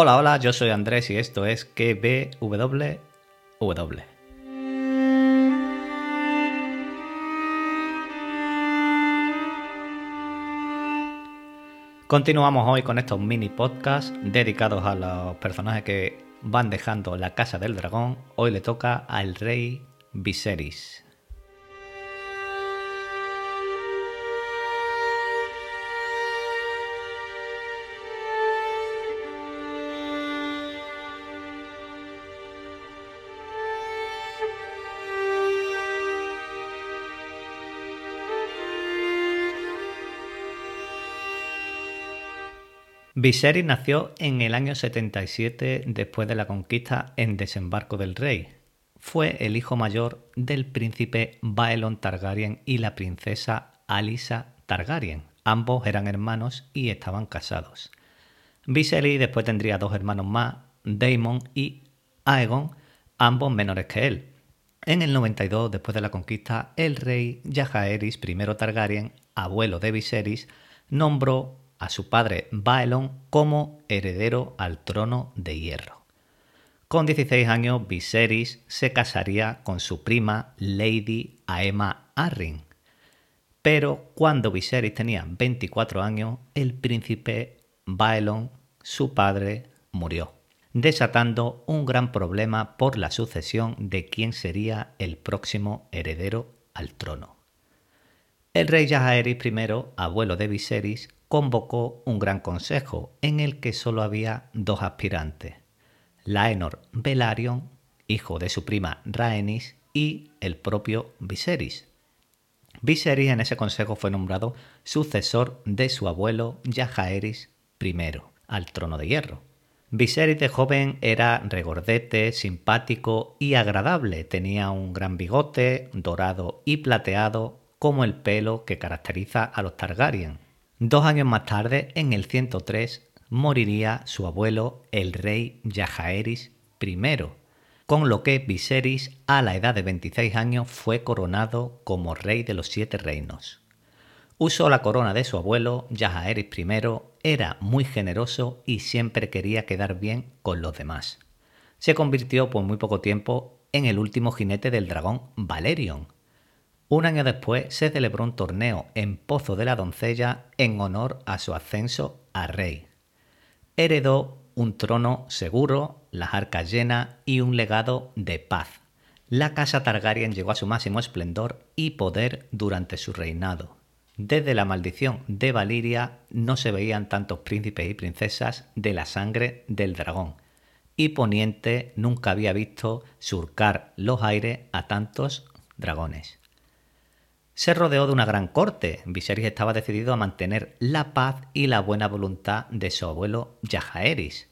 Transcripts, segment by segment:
Hola, hola, yo soy Andrés y esto es KBWW. Continuamos hoy con estos mini podcasts dedicados a los personajes que van dejando la casa del dragón. Hoy le toca al rey Viserys. Viserys nació en el año 77 después de la conquista en Desembarco del Rey. Fue el hijo mayor del príncipe Baelon Targaryen y la princesa Alisa Targaryen. Ambos eran hermanos y estaban casados. Viserys después tendría dos hermanos más, Daemon y Aegon, ambos menores que él. En el 92, después de la conquista, el rey Jaehaerys I Targaryen, abuelo de Viserys, nombró a su padre Baelon como heredero al trono de hierro. Con 16 años, Viserys se casaría con su prima Lady Aema Arryn. Pero cuando Viserys tenía 24 años, el príncipe Baelon, su padre, murió, desatando un gran problema por la sucesión de quién sería el próximo heredero al trono. El rey Jaehaerys I, abuelo de Viserys, convocó un gran consejo en el que solo había dos aspirantes, Laenor Velaryon, hijo de su prima Rhaenys, y el propio Viserys. Viserys en ese consejo fue nombrado sucesor de su abuelo Jaehaerys I al trono de hierro. Viserys de joven era regordete, simpático y agradable. Tenía un gran bigote, dorado y plateado, como el pelo que caracteriza a los Targaryen. Dos años más tarde, en el 103, moriría su abuelo, el rey Yajaeris I, con lo que Viserys, a la edad de 26 años, fue coronado como rey de los siete reinos. Usó la corona de su abuelo, Yajaeris I, era muy generoso y siempre quería quedar bien con los demás. Se convirtió por muy poco tiempo en el último jinete del dragón Valerion, un año después se celebró un torneo en Pozo de la Doncella en honor a su ascenso a rey. Heredó un trono seguro, las arcas llenas y un legado de paz. La casa Targaryen llegó a su máximo esplendor y poder durante su reinado. Desde la maldición de Valiria no se veían tantos príncipes y princesas de la sangre del dragón, y Poniente nunca había visto surcar los aires a tantos dragones se rodeó de una gran corte. Viserys estaba decidido a mantener la paz y la buena voluntad de su abuelo Jaehaerys.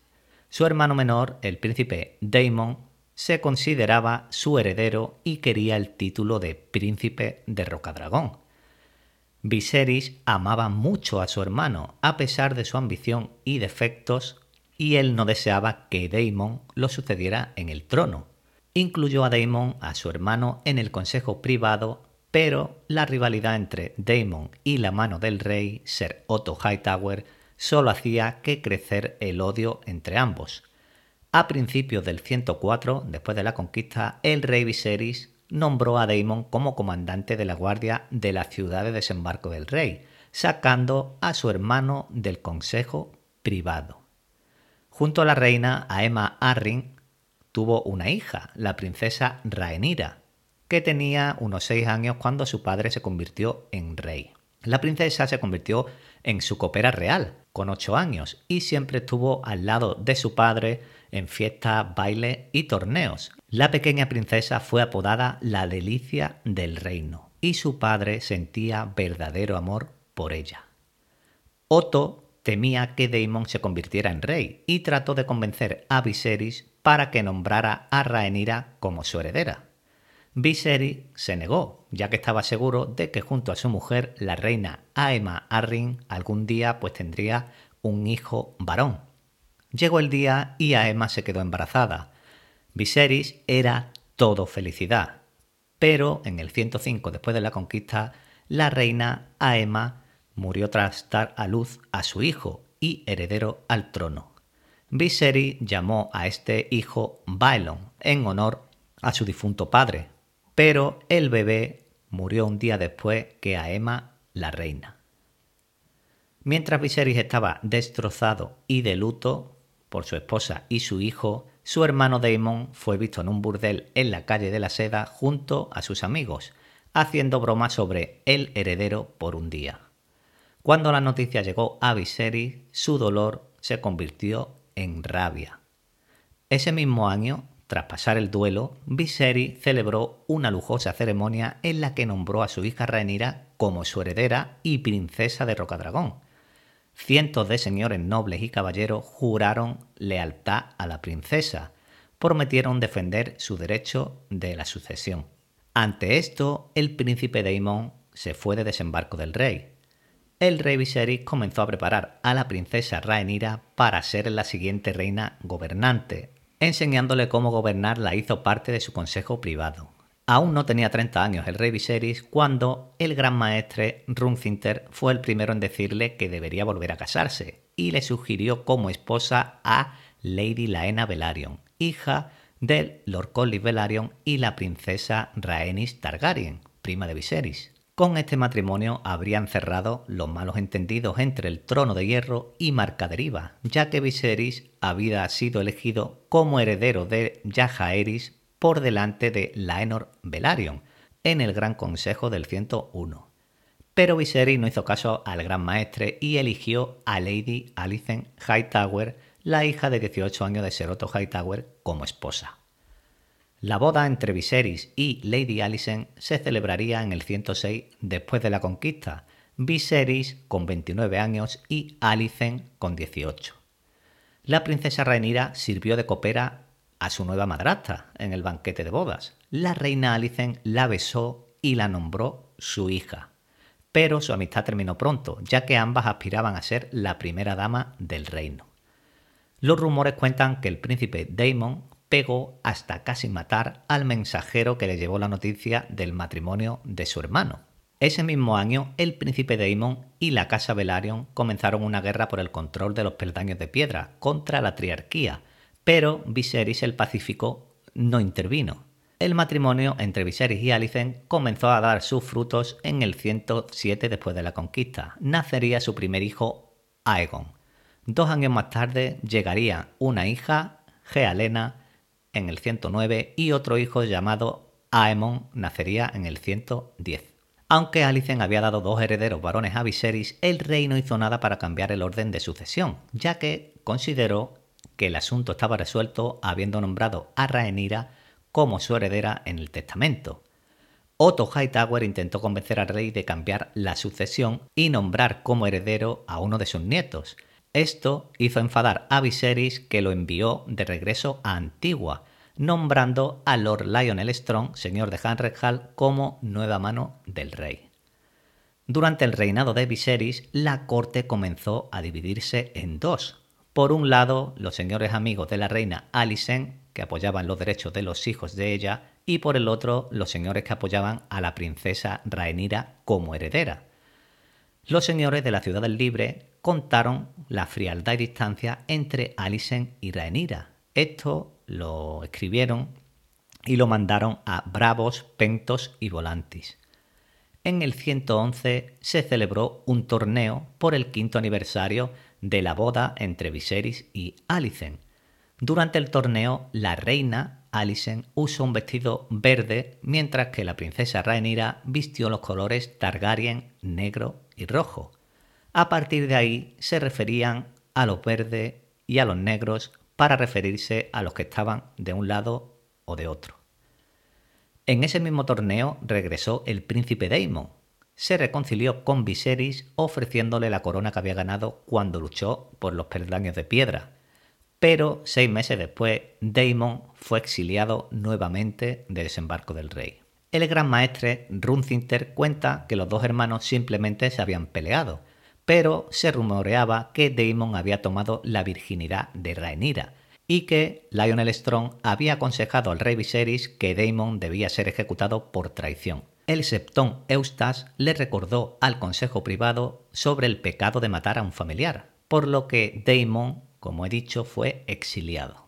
Su hermano menor, el príncipe Daemon, se consideraba su heredero y quería el título de príncipe de Rocadragón. Viserys amaba mucho a su hermano, a pesar de su ambición y defectos, y él no deseaba que Daemon lo sucediera en el trono. Incluyó a Daemon, a su hermano, en el consejo privado pero la rivalidad entre Daemon y la mano del rey, Ser Otto Hightower, solo hacía que crecer el odio entre ambos. A principios del 104, después de la conquista, el rey Viserys nombró a Daemon como comandante de la guardia de la ciudad de desembarco del rey, sacando a su hermano del consejo privado. Junto a la reina Aema Arryn tuvo una hija, la princesa Rhaenyra, que tenía unos seis años cuando su padre se convirtió en rey. La princesa se convirtió en su copera real con ocho años y siempre estuvo al lado de su padre en fiestas, bailes y torneos. La pequeña princesa fue apodada la delicia del reino y su padre sentía verdadero amor por ella. Otto temía que Daemon se convirtiera en rey y trató de convencer a Viserys para que nombrara a Rhaenyra como su heredera. Viserys se negó, ya que estaba seguro de que junto a su mujer, la reina Aema Arryn, algún día pues tendría un hijo varón. Llegó el día y Aema se quedó embarazada. Viserys era todo felicidad, pero en el 105 después de la conquista, la reina Aema murió tras dar a luz a su hijo y heredero al trono. Viserys llamó a este hijo Baelon en honor a su difunto padre, pero el bebé murió un día después que Aema, la reina. Mientras Viserys estaba destrozado y de luto por su esposa y su hijo, su hermano Daemon fue visto en un burdel en la calle de la Seda junto a sus amigos, haciendo bromas sobre el heredero por un día. Cuando la noticia llegó a Viserys, su dolor se convirtió en rabia. Ese mismo año, tras pasar el duelo, Viserys celebró una lujosa ceremonia en la que nombró a su hija Rhaenyra como su heredera y princesa de Rocadragón. Cientos de señores nobles y caballeros juraron lealtad a la princesa, prometieron defender su derecho de la sucesión. Ante esto, el príncipe Daemon se fue de desembarco del rey, el rey Viserys comenzó a preparar a la princesa Rhaenyra para ser la siguiente reina gobernante. Enseñándole cómo gobernar la hizo parte de su consejo privado. Aún no tenía 30 años el rey Viserys cuando el gran maestre Runcinter fue el primero en decirle que debería volver a casarse y le sugirió como esposa a Lady Laena Velaryon, hija del Lord Corlys Velaryon y la princesa Rhaenys Targaryen, prima de Viserys. Con este matrimonio habrían cerrado los malos entendidos entre el trono de hierro y Marcaderiva, ya que Viserys había sido elegido como heredero de Jaehaerys por delante de Laenor Velaryon en el Gran Consejo del 101. Pero Viserys no hizo caso al gran maestre y eligió a Lady Alicent Hightower, la hija de 18 años de Seroto Hightower, como esposa. La boda entre Viserys y Lady Alicent se celebraría en el 106 después de la conquista, Viserys con 29 años y Alicent con 18. La princesa Rhaenyra sirvió de copera a su nueva madrastra en el banquete de bodas. La reina Alicent la besó y la nombró su hija. Pero su amistad terminó pronto, ya que ambas aspiraban a ser la primera dama del reino. Los rumores cuentan que el príncipe Daemon pegó hasta casi matar al mensajero que le llevó la noticia del matrimonio de su hermano. Ese mismo año, el príncipe Daemon y la casa Velaryon comenzaron una guerra por el control de los peldaños de piedra contra la triarquía, pero Viserys el Pacífico no intervino. El matrimonio entre Viserys y Alicent comenzó a dar sus frutos en el 107 después de la conquista. Nacería su primer hijo, Aegon. Dos años más tarde llegaría una hija, Gealena, en el 109 y otro hijo llamado Aemon nacería en el 110. Aunque Alicent había dado dos herederos varones a Viserys, el rey no hizo nada para cambiar el orden de sucesión, ya que consideró que el asunto estaba resuelto habiendo nombrado a Rhaenyra como su heredera en el testamento. Otto Hightower intentó convencer al rey de cambiar la sucesión y nombrar como heredero a uno de sus nietos, esto hizo enfadar a Viserys que lo envió de regreso a Antigua, nombrando a Lord Lionel Strong, señor de Hanredhal, como nueva mano del rey. Durante el reinado de Viserys, la corte comenzó a dividirse en dos. Por un lado, los señores amigos de la reina Alicent, que apoyaban los derechos de los hijos de ella, y por el otro, los señores que apoyaban a la princesa Rhaenyra como heredera. Los señores de la Ciudad del Libre contaron la frialdad y distancia entre Alicent y Rhaenyra. Esto lo escribieron y lo mandaron a Bravos, Pentos y Volantis. En el 111 se celebró un torneo por el quinto aniversario de la boda entre Viserys y Alicent. Durante el torneo, la reina Alicent usó un vestido verde, mientras que la princesa Rhaenyra vistió los colores Targaryen negro y rojo. A partir de ahí se referían a los verdes y a los negros para referirse a los que estaban de un lado o de otro. En ese mismo torneo regresó el príncipe Daemon. Se reconcilió con Viserys ofreciéndole la corona que había ganado cuando luchó por los peldaños de piedra. Pero seis meses después, Daemon fue exiliado nuevamente del desembarco del rey. El gran maestre Runcinter cuenta que los dos hermanos simplemente se habían peleado, pero se rumoreaba que Daemon había tomado la virginidad de Rhaenyra y que Lionel Strong había aconsejado al rey Viserys que Daemon debía ser ejecutado por traición. El septón Eustace le recordó al consejo privado sobre el pecado de matar a un familiar, por lo que Daemon como he dicho, fue exiliado.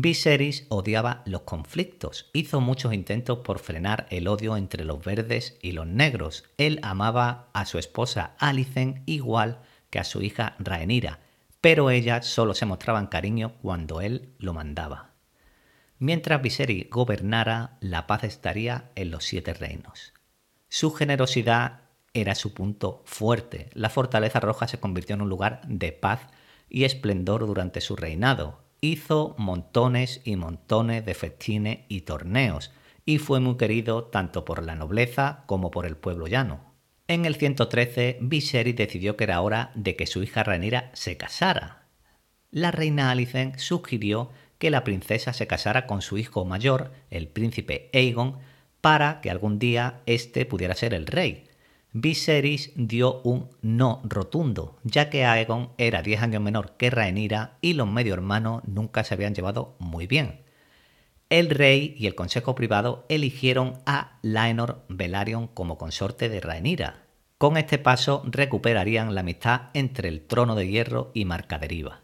Viserys odiaba los conflictos, hizo muchos intentos por frenar el odio entre los verdes y los negros. Él amaba a su esposa Alicent igual que a su hija Rhaenyra, pero ellas solo se mostraban cariño cuando él lo mandaba. Mientras Viserys gobernara, la paz estaría en los siete reinos. Su generosidad era su punto fuerte. La fortaleza roja se convirtió en un lugar de paz y esplendor durante su reinado. Hizo montones y montones de festines y torneos, y fue muy querido tanto por la nobleza como por el pueblo llano. En el 113, Viserys decidió que era hora de que su hija Rhaenyra se casara. La reina Alicent sugirió que la princesa se casara con su hijo mayor, el príncipe Aegon, para que algún día éste pudiera ser el rey. Viserys dio un no rotundo, ya que Aegon era 10 años menor que Rhaenyra y los medio hermanos nunca se habían llevado muy bien. El rey y el consejo privado eligieron a Laenor Velaryon como consorte de Rhaenyra. Con este paso recuperarían la amistad entre el trono de hierro y Marcaderiva.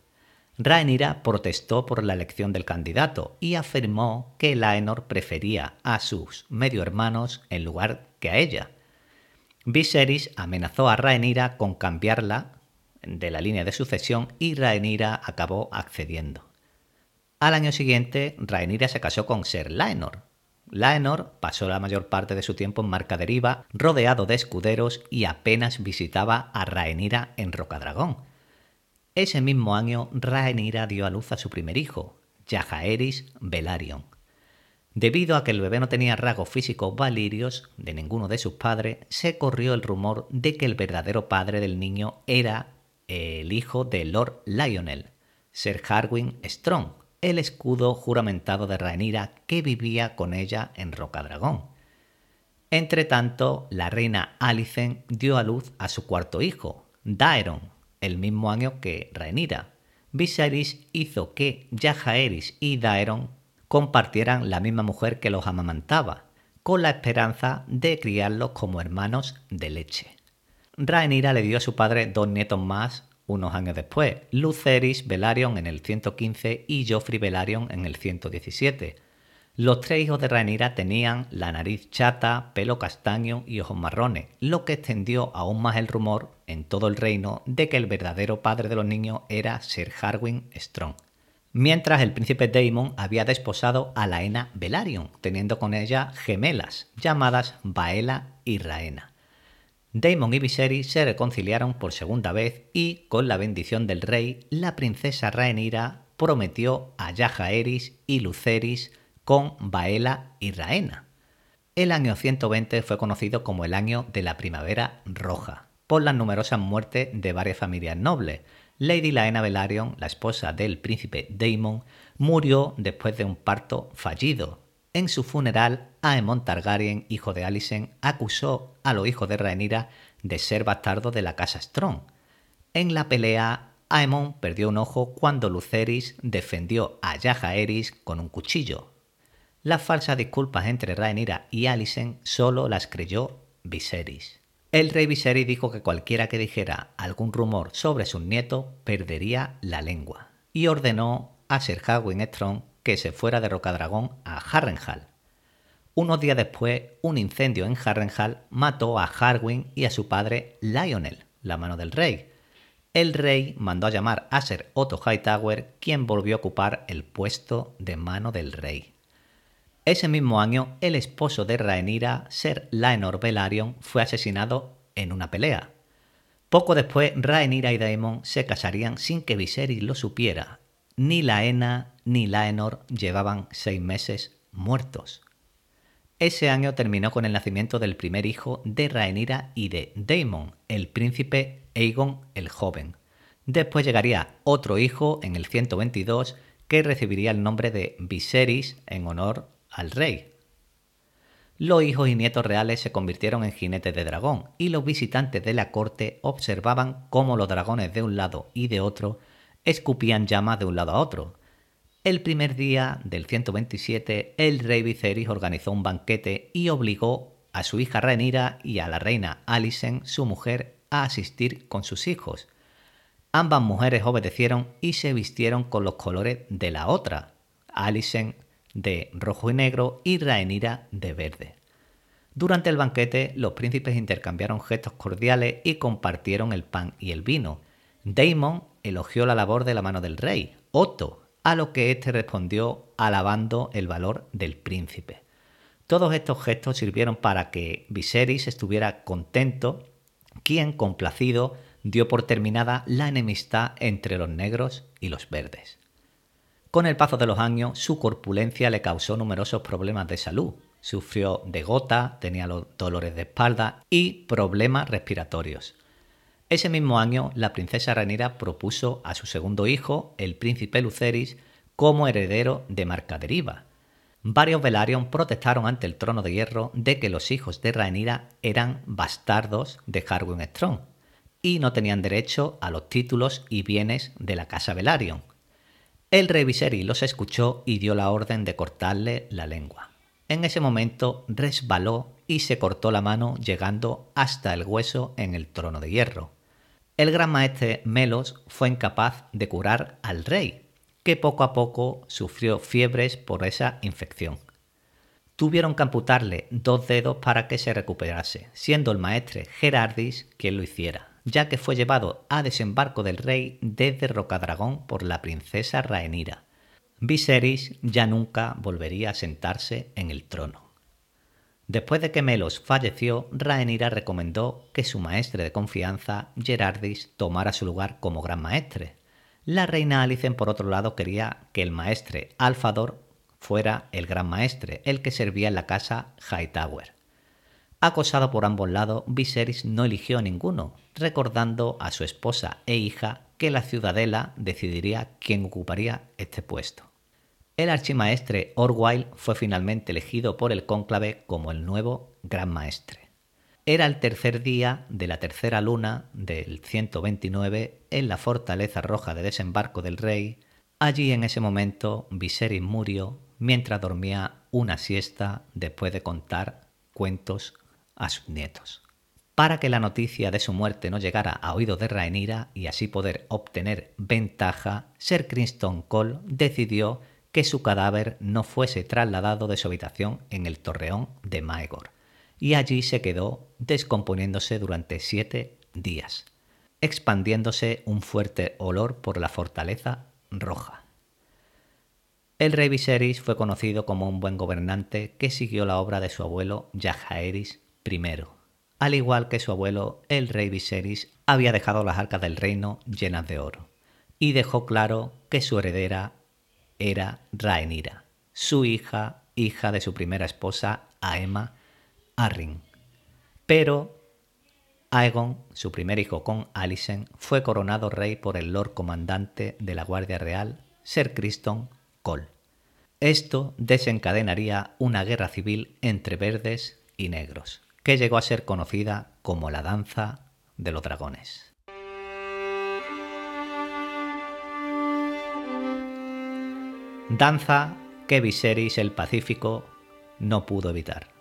Rhaenyra protestó por la elección del candidato y afirmó que Laenor prefería a sus medio hermanos en lugar que a ella. Viserys amenazó a Rhaenyra con cambiarla de la línea de sucesión y Rhaenyra acabó accediendo. Al año siguiente, Rhaenyra se casó con Ser Laenor. Laenor pasó la mayor parte de su tiempo en Marca Deriva, rodeado de escuderos y apenas visitaba a Rhaenyra en Rocadragón ese mismo año, Rhaenyra dio a luz a su primer hijo, Jaehaerys Velaryon. Debido a que el bebé no tenía rasgos físicos valirios de ninguno de sus padres, se corrió el rumor de que el verdadero padre del niño era el hijo de Lord Lionel, Sir Harwin Strong, el escudo juramentado de Rhaenyra que vivía con ella en Rocadragón. Entretanto, la reina Alicent dio a luz a su cuarto hijo, Daeron, el mismo año que Rhaenyra. Viserys hizo que Jaehaerys y Daeron compartieran la misma mujer que los amamantaba, con la esperanza de criarlos como hermanos de leche. Rhaenyra le dio a su padre dos nietos más unos años después, Lucerys Velaryon en el 115 y Joffrey Velaryon en el 117, los tres hijos de Rhaenyra tenían la nariz chata, pelo castaño y ojos marrones, lo que extendió aún más el rumor en todo el reino de que el verdadero padre de los niños era Sir Harwin Strong. Mientras el príncipe Daemon había desposado a Laena Velaryon, teniendo con ella gemelas llamadas Baela y Raena. Daemon y Viserys se reconciliaron por segunda vez y, con la bendición del rey, la princesa Rhaenyra prometió a Jaehaerys y Lucerys con Baela y Raena. El año 120 fue conocido como el año de la primavera roja, por las numerosas muertes de varias familias nobles. Lady Laena Velaryon, la esposa del príncipe Daemon, murió después de un parto fallido. En su funeral, Aemon Targaryen, hijo de Alicent, acusó a los hijos de Rhaenyra de ser bastardos de la casa Strong. En la pelea, Aemon perdió un ojo cuando Lucerys defendió a Jaehaerys con un cuchillo. Las falsas disculpas entre Rhaenyra y Alicent solo las creyó Viserys. El rey Viserys dijo que cualquiera que dijera algún rumor sobre su nieto perdería la lengua y ordenó a Sir Strong que se fuera de Rocadragón a Harrenhal. Unos días después, un incendio en Harrenhal mató a Harwin y a su padre Lionel, la mano del rey. El rey mandó a llamar a Sir Otto Hightower, quien volvió a ocupar el puesto de mano del rey. Ese mismo año, el esposo de Rhaenyra, Ser Laenor Velaryon, fue asesinado en una pelea. Poco después, Rhaenyra y Daemon se casarían sin que Viserys lo supiera. Ni Laena ni Laenor llevaban seis meses muertos. Ese año terminó con el nacimiento del primer hijo de Rhaenyra y de Daemon, el príncipe Aegon el Joven. Después llegaría otro hijo en el 122 que recibiría el nombre de Viserys en honor al rey. Los hijos y nietos reales se convirtieron en jinetes de dragón y los visitantes de la corte observaban cómo los dragones de un lado y de otro escupían llamas de un lado a otro. El primer día del 127, el rey Viserys organizó un banquete y obligó a su hija Rhaenyra y a la reina Alicent, su mujer, a asistir con sus hijos. Ambas mujeres obedecieron y se vistieron con los colores de la otra, Alicent de rojo y negro y Rhaenyra de verde. Durante el banquete, los príncipes intercambiaron gestos cordiales y compartieron el pan y el vino. Damon elogió la labor de la mano del rey, Otto, a lo que éste respondió alabando el valor del príncipe. Todos estos gestos sirvieron para que Viserys estuviera contento, quien, complacido, dio por terminada la enemistad entre los negros y los verdes. Con el paso de los años, su corpulencia le causó numerosos problemas de salud. Sufrió de gota, tenía dolores de espalda y problemas respiratorios. Ese mismo año, la princesa Rhaenyra propuso a su segundo hijo, el príncipe Luceris, como heredero de Marcaderiva. Varios Velaryon protestaron ante el trono de hierro de que los hijos de Rhaenyra eran bastardos de Harwin Strong y no tenían derecho a los títulos y bienes de la casa Velaryon. El rey Viserys los escuchó y dio la orden de cortarle la lengua. En ese momento resbaló y se cortó la mano llegando hasta el hueso en el trono de hierro. El gran maestre Melos fue incapaz de curar al rey, que poco a poco sufrió fiebres por esa infección. Tuvieron que amputarle dos dedos para que se recuperase, siendo el maestre Gerardis quien lo hiciera ya que fue llevado a desembarco del rey desde Rocadragón por la princesa Rhaenyra. Viserys ya nunca volvería a sentarse en el trono. Después de que Melos falleció, Rhaenyra recomendó que su maestre de confianza, Gerardis, tomara su lugar como gran maestre. La reina Alicent, por otro lado, quería que el maestre Alfador fuera el gran maestre, el que servía en la casa Hightower. Acosado por ambos lados, Viserys no eligió a ninguno, recordando a su esposa e hija que la ciudadela decidiría quién ocuparía este puesto. El archimaestre Orwyle fue finalmente elegido por el cónclave como el nuevo gran maestre. Era el tercer día de la tercera luna del 129 en la fortaleza roja de desembarco del rey. Allí en ese momento Viserys murió mientras dormía una siesta después de contar cuentos a sus nietos. Para que la noticia de su muerte no llegara a oídos de Rhaenyra y así poder obtener ventaja, Sir Criston Cole decidió que su cadáver no fuese trasladado de su habitación en el torreón de Maegor, y allí se quedó descomponiéndose durante siete días, expandiéndose un fuerte olor por la fortaleza roja. El rey Viserys fue conocido como un buen gobernante que siguió la obra de su abuelo Jaehaerys primero. Al igual que su abuelo, el rey Viserys había dejado las arcas del reino llenas de oro, y dejó claro que su heredera era Rhaenyra, su hija, hija de su primera esposa, Aema Arryn. Pero Aegon, su primer hijo con Alicent, fue coronado rey por el Lord Comandante de la Guardia Real, Ser Criston Cole. Esto desencadenaría una guerra civil entre verdes y negros que llegó a ser conocida como la danza de los dragones. Danza que Viserys el Pacífico no pudo evitar.